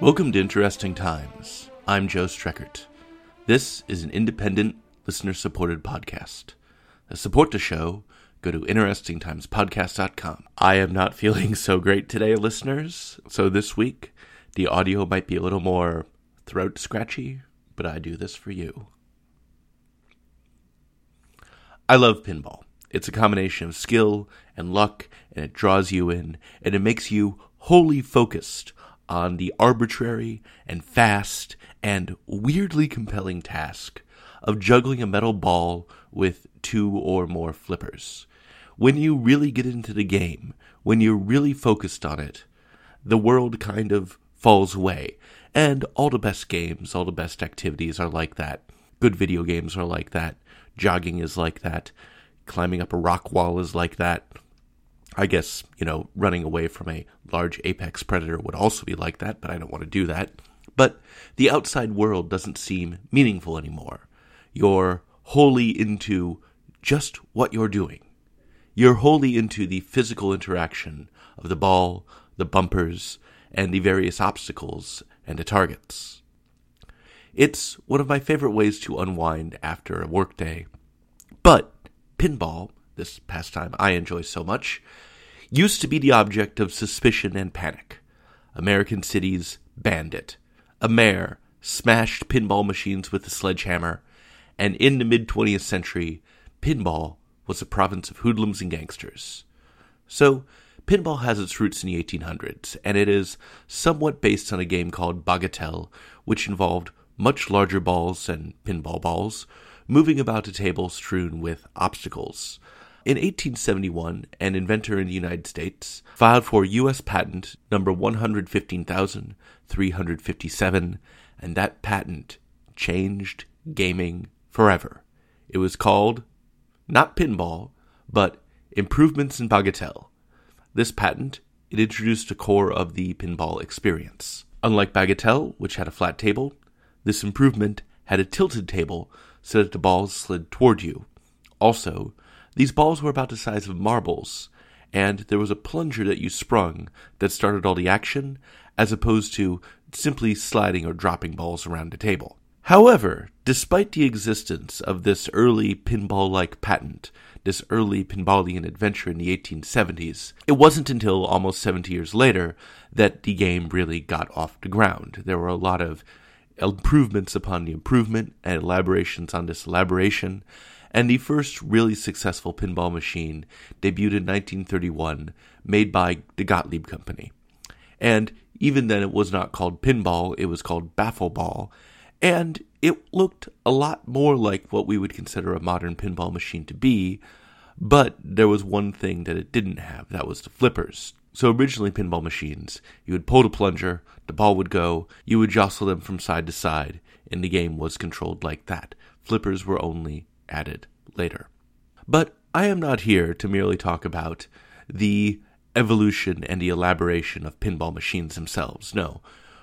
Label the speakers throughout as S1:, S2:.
S1: Welcome to Interesting Times. I'm Joe Streckert. This is an independent, listener supported podcast. To support the show, go to interestingtimespodcast.com. I am not feeling so great today, listeners, so this week the audio might be a little more throat scratchy, but I do this for you. I love pinball. It's a combination of skill and luck, and it draws you in, and it makes you wholly focused on the arbitrary and fast and weirdly compelling task of juggling a metal ball with two or more flippers. When you really get into the game, when you're really focused on it, the world kind of falls away. And all the best games, all the best activities are like that. Good video games are like that. Jogging is like that climbing up a rock wall is like that. I guess, you know, running away from a large apex predator would also be like that, but I don't want to do that. But the outside world doesn't seem meaningful anymore. You're wholly into just what you're doing. You're wholly into the physical interaction of the ball, the bumpers, and the various obstacles and the targets. It's one of my favorite ways to unwind after a workday. But pinball, this pastime I enjoy so much, used to be the object of suspicion and panic. American cities banned it. A mayor smashed pinball machines with a sledgehammer, and in the mid 20th century, pinball was a province of hoodlums and gangsters. So, pinball has its roots in the 1800s, and it is somewhat based on a game called Bagatelle, which involved much larger balls and pinball balls, moving about a table strewn with obstacles. In 1871, an inventor in the United States filed for U.S. patent number 115,357, and that patent changed gaming forever. It was called, not pinball, but Improvements in Bagatelle. This patent, it introduced a core of the pinball experience. Unlike Bagatelle, which had a flat table, this improvement had a tilted table so that the balls slid toward you. Also, these balls were about the size of marbles, and there was a plunger that you sprung that started all the action, as opposed to simply sliding or dropping balls around the table. However, despite the existence of this early pinball like patent, this early pinballian adventure in the 1870s, it wasn't until almost 70 years later that the game really got off the ground. There were a lot of improvements upon the improvement and elaborations on this elaboration. And the first really successful pinball machine debuted in 1931, made by the Gottlieb Company. And even then, it was not called pinball, it was called baffle ball. And it looked a lot more like what we would consider a modern pinball machine to be, but there was one thing that it didn't have that was the flippers. So originally pinball machines, you would pull the plunger, the ball would go, you would jostle them from side to side, and the game was controlled like that. Flippers were only added later. But I am not here to merely talk about the evolution and the elaboration of pinball machines themselves. No.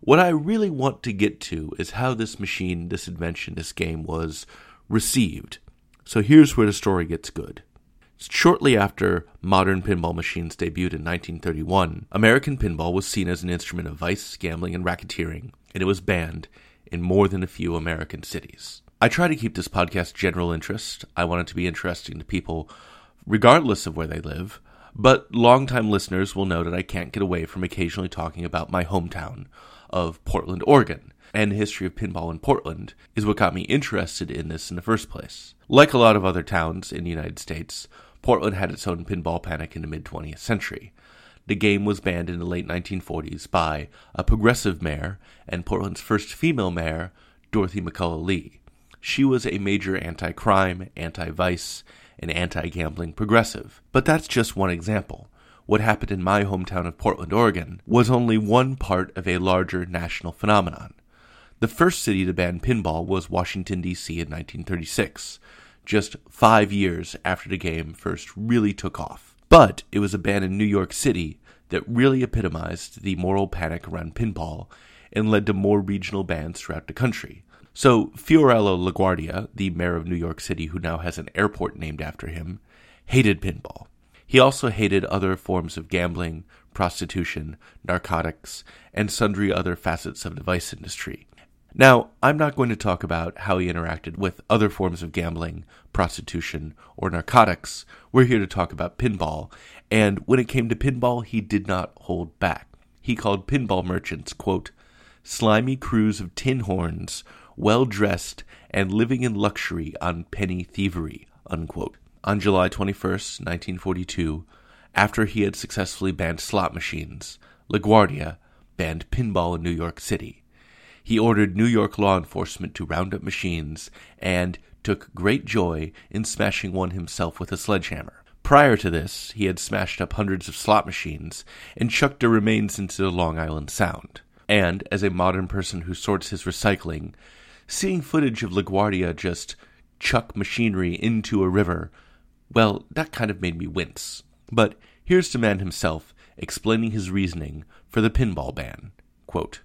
S1: What I really want to get to is how this machine, this invention, this game was received. So here's where the story gets good. Shortly after modern pinball machines debuted in 1931, American pinball was seen as an instrument of vice, gambling, and racketeering, and it was banned in more than a few American cities. I try to keep this podcast general interest. I want it to be interesting to people regardless of where they live, but longtime listeners will know that I can't get away from occasionally talking about my hometown of Portland, Oregon and the history of pinball in Portland is what got me interested in this in the first place. Like a lot of other towns in the United States, Portland had its own pinball panic in the mid 20th century. The game was banned in the late 1940s by a progressive mayor and Portland's first female mayor, Dorothy McCullough Lee. She was a major anti crime, anti vice, and anti gambling progressive. But that's just one example. What happened in my hometown of Portland, Oregon, was only one part of a larger national phenomenon. The first city to ban pinball was Washington, D.C. in 1936 just five years after the game first really took off. But it was a ban in New York City that really epitomized the moral panic around pinball and led to more regional bans throughout the country. So, Fiorello LaGuardia, the mayor of New York City who now has an airport named after him, hated pinball. He also hated other forms of gambling, prostitution, narcotics, and sundry other facets of the vice industry. Now, I'm not going to talk about how he interacted with other forms of gambling, prostitution, or narcotics. We're here to talk about pinball, and when it came to pinball, he did not hold back. He called pinball merchants, quote, slimy crews of tin horns, well dressed and living in luxury on penny thievery, unquote. On July 21, 1942, after he had successfully banned slot machines, LaGuardia banned pinball in New York City. He ordered New York law enforcement to round up machines and took great joy in smashing one himself with a sledgehammer. Prior to this, he had smashed up hundreds of slot machines and chucked their remains into the Long Island Sound. And, as a modern person who sorts his recycling, seeing footage of LaGuardia just chuck machinery into a river, well, that kind of made me wince. But here's the man himself explaining his reasoning for the pinball ban. Quote,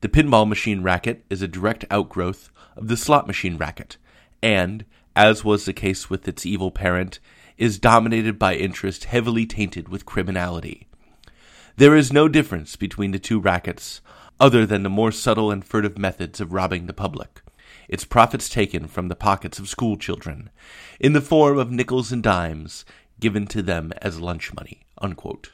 S1: the pinball machine racket is a direct outgrowth of the slot machine racket, and, as was the case with its evil parent, is dominated by interest heavily tainted with criminality. There is no difference between the two rackets other than the more subtle and furtive methods of robbing the public, its profits taken from the pockets of school children, in the form of nickels and dimes given to them as lunch money. Unquote.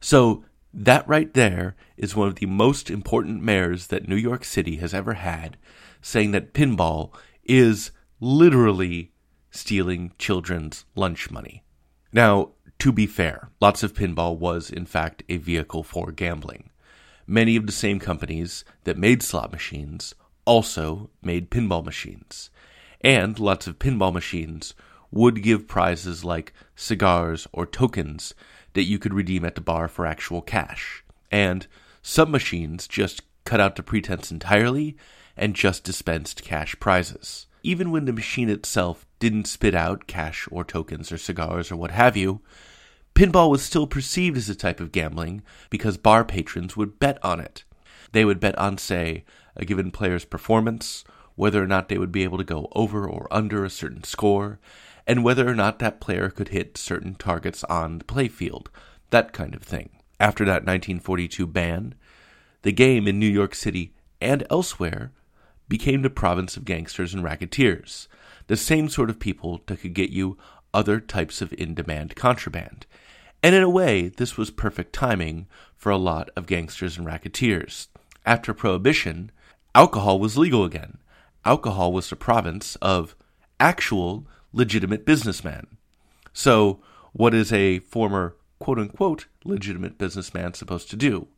S1: So, that right there is one of the most important mayors that New York City has ever had, saying that pinball is literally stealing children's lunch money. Now, to be fair, lots of pinball was in fact a vehicle for gambling. Many of the same companies that made slot machines also made pinball machines. And lots of pinball machines would give prizes like cigars or tokens that you could redeem at the bar for actual cash. And some machines just cut out the pretense entirely and just dispensed cash prizes. Even when the machine itself didn't spit out cash or tokens or cigars or what have you, pinball was still perceived as a type of gambling because bar patrons would bet on it. They would bet on, say, a given player's performance, whether or not they would be able to go over or under a certain score, and whether or not that player could hit certain targets on the playfield, that kind of thing. After that 1942 ban, the game in New York City and elsewhere became the province of gangsters and racketeers, the same sort of people that could get you other types of in demand contraband. And in a way, this was perfect timing for a lot of gangsters and racketeers. After Prohibition, alcohol was legal again. Alcohol was the province of actual legitimate businessmen. So, what is a former quote unquote legitimate businessman supposed to do?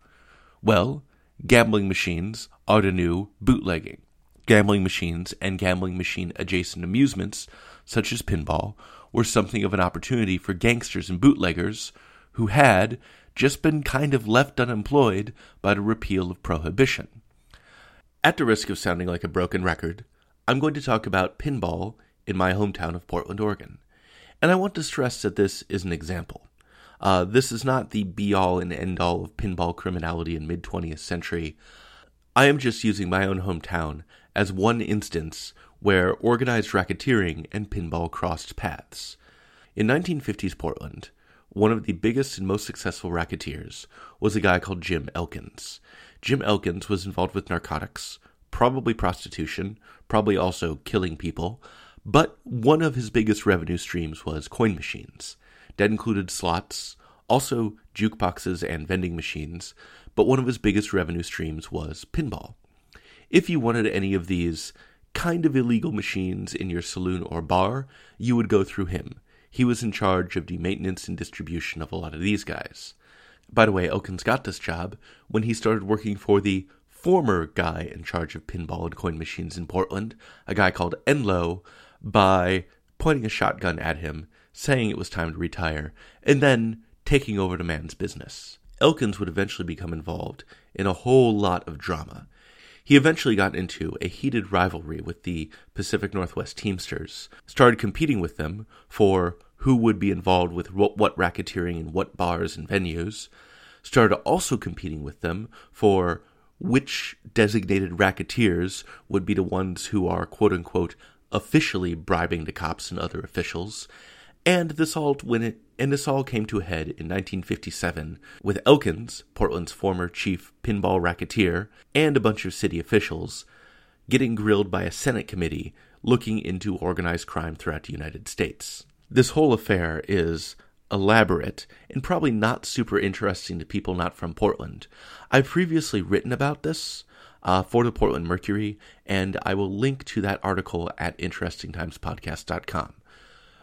S1: Well, gambling machines are the new bootlegging. Gambling machines and gambling machine adjacent amusements, such as pinball, were something of an opportunity for gangsters and bootleggers who had just been kind of left unemployed by the repeal of prohibition. At the risk of sounding like a broken record, I'm going to talk about pinball in my hometown of Portland, Oregon. And I want to stress that this is an example. Uh, this is not the be all and end all of pinball criminality in mid 20th century. I am just using my own hometown as one instance where organized racketeering and pinball crossed paths. In 1950s Portland, one of the biggest and most successful racketeers was a guy called Jim Elkins. Jim Elkins was involved with narcotics, probably prostitution, probably also killing people, but one of his biggest revenue streams was coin machines. That included slots, also jukeboxes and vending machines, but one of his biggest revenue streams was pinball. If you wanted any of these kind of illegal machines in your saloon or bar, you would go through him. He was in charge of the maintenance and distribution of a lot of these guys. By the way, Elkins got this job when he started working for the former guy in charge of pinball and coin machines in Portland, a guy called Enlow, by pointing a shotgun at him, saying it was time to retire, and then taking over the man's business. Elkins would eventually become involved in a whole lot of drama. He eventually got into a heated rivalry with the Pacific Northwest Teamsters, started competing with them for who would be involved with what racketeering in what bars and venues, started also competing with them for which designated racketeers would be the ones who are quote unquote officially bribing the cops and other officials, And this all when it and this all came to a head in 1957 with Elkins, Portland's former chief pinball racketeer, and a bunch of city officials getting grilled by a Senate committee looking into organized crime throughout the United States. This whole affair is elaborate and probably not super interesting to people not from Portland. I've previously written about this uh, for the Portland Mercury, and I will link to that article at interestingtimespodcast.com.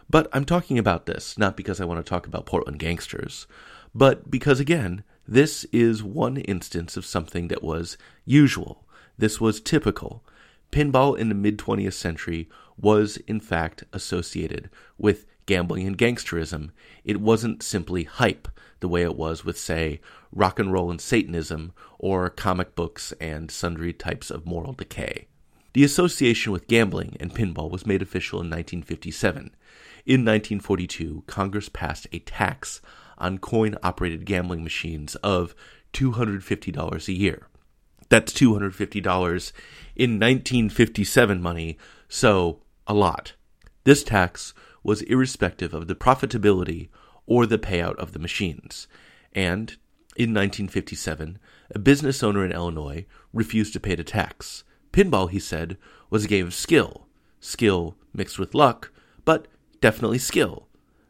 S1: But I'm talking about this not because I want to talk about Portland gangsters, but because, again, this is one instance of something that was usual. This was typical. Pinball in the mid 20th century was, in fact, associated with gambling and gangsterism. It wasn't simply hype the way it was with, say, rock and roll and Satanism or comic books and sundry types of moral decay. The association with gambling and pinball was made official in 1957. In 1942, Congress passed a tax on coin operated gambling machines of $250 a year. That's $250 in 1957 money, so a lot. This tax was irrespective of the profitability or the payout of the machines. And in 1957, a business owner in Illinois refused to pay the tax. Pinball, he said, was a game of skill, skill mixed with luck, but definitely skill.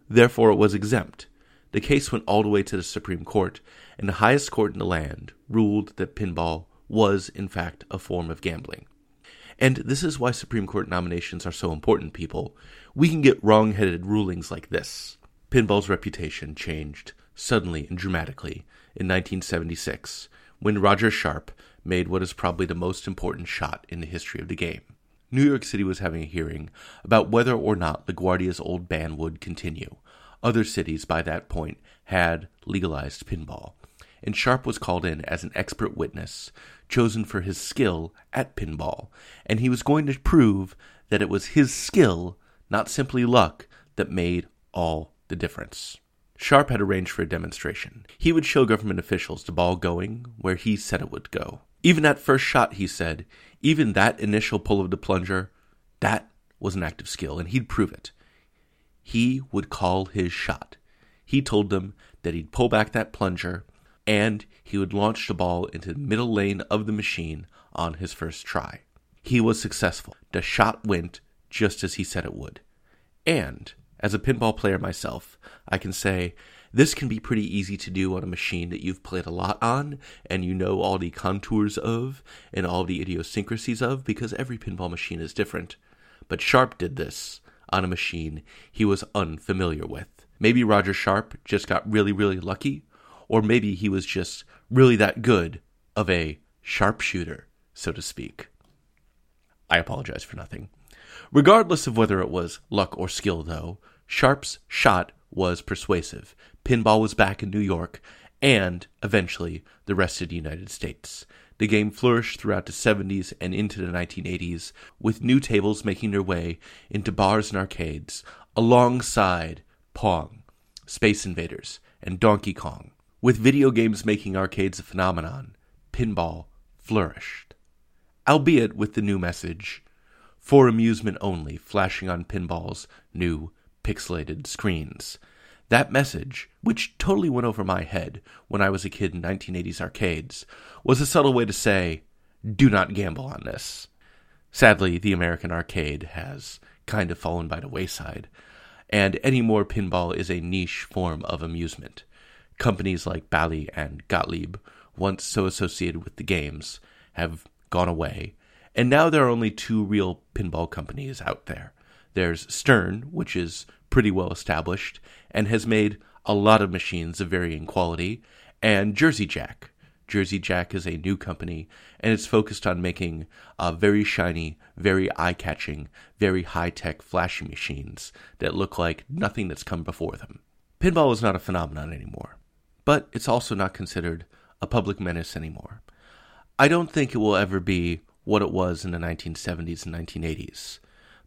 S1: Therefore, it was exempt. The case went all the way to the Supreme Court, and the highest court in the land ruled that pinball was, in fact, a form of gambling. And this is why Supreme Court nominations are so important, people. We can get wrong headed rulings like this. Pinball's reputation changed suddenly and dramatically in 1976 when Roger Sharpe made what is probably the most important shot in the history of the game. New York City was having a hearing about whether or not LaGuardia's old ban would continue. Other cities by that point had legalized pinball, and Sharpe was called in as an expert witness chosen for his skill at pinball, and he was going to prove that it was his skill, not simply luck, that made all the difference. Sharpe had arranged for a demonstration. He would show government officials the ball going where he said it would go. Even that first shot, he said, even that initial pull of the plunger, that was an act of skill, and he'd prove it. He would call his shot. He told them that he'd pull back that plunger and he would launch the ball into the middle lane of the machine on his first try. He was successful. The shot went just as he said it would. And, as a pinball player myself, I can say this can be pretty easy to do on a machine that you've played a lot on and you know all the contours of and all the idiosyncrasies of because every pinball machine is different. But Sharpe did this on a machine he was unfamiliar with. Maybe Roger Sharpe just got really, really lucky, or maybe he was just really that good of a sharpshooter, so to speak. I apologize for nothing. Regardless of whether it was luck or skill, though, Sharpe's shot was persuasive. Pinball was back in New York, and eventually the rest of the United States. The game flourished throughout the 70s and into the 1980s, with new tables making their way into bars and arcades, alongside Pong, Space Invaders, and Donkey Kong. With video games making arcades a phenomenon, pinball flourished. Albeit with the new message, for amusement only, flashing on pinball's new pixelated screens. That message, which totally went over my head when I was a kid in 1980s arcades, was a subtle way to say, do not gamble on this. Sadly, the American arcade has kind of fallen by the wayside, and any more pinball is a niche form of amusement companies like Bally and Gottlieb, once so associated with the games, have gone away. And now there are only two real pinball companies out there. There's Stern, which is pretty well established and has made a lot of machines of varying quality, and Jersey Jack. Jersey Jack is a new company, and it's focused on making uh, very shiny, very eye catching, very high tech, flashy machines that look like nothing that's come before them. Pinball is not a phenomenon anymore but it's also not considered a public menace anymore. I don't think it will ever be what it was in the 1970s and 1980s,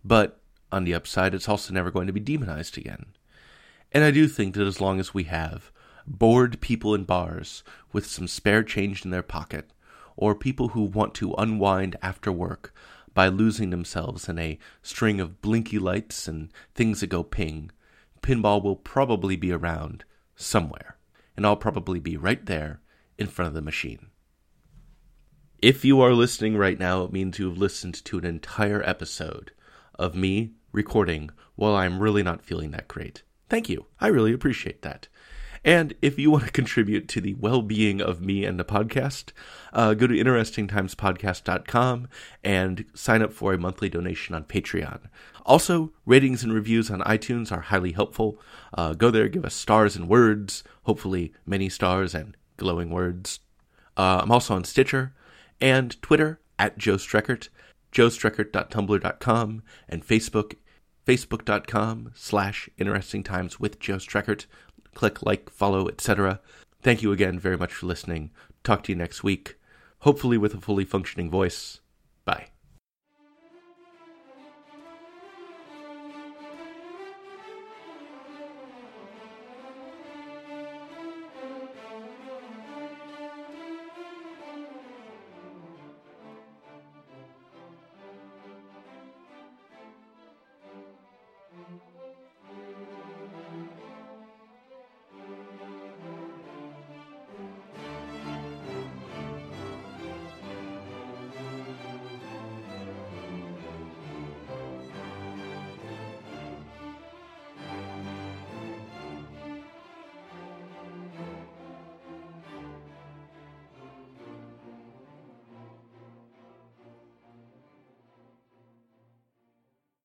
S1: but on the upside, it's also never going to be demonized again. And I do think that as long as we have bored people in bars with some spare change in their pocket, or people who want to unwind after work by losing themselves in a string of blinky lights and things that go ping, pinball will probably be around somewhere, and I'll probably be right there in front of the machine. If you are listening right now, it means you have listened to an entire episode of me recording while I'm really not feeling that great. Thank you. I really appreciate that. And if you want to contribute to the well being of me and the podcast, uh, go to interestingtimespodcast.com and sign up for a monthly donation on Patreon. Also, ratings and reviews on iTunes are highly helpful. Uh, go there, give us stars and words, hopefully many stars and glowing words. Uh, I'm also on Stitcher and Twitter at Joe Streckert, joestreckert.tumblr.com, and Facebook, facebook.com slash interesting times with Joe Streckert. Click like, follow, etc. Thank you again very much for listening. Talk to you next week, hopefully with a fully functioning voice.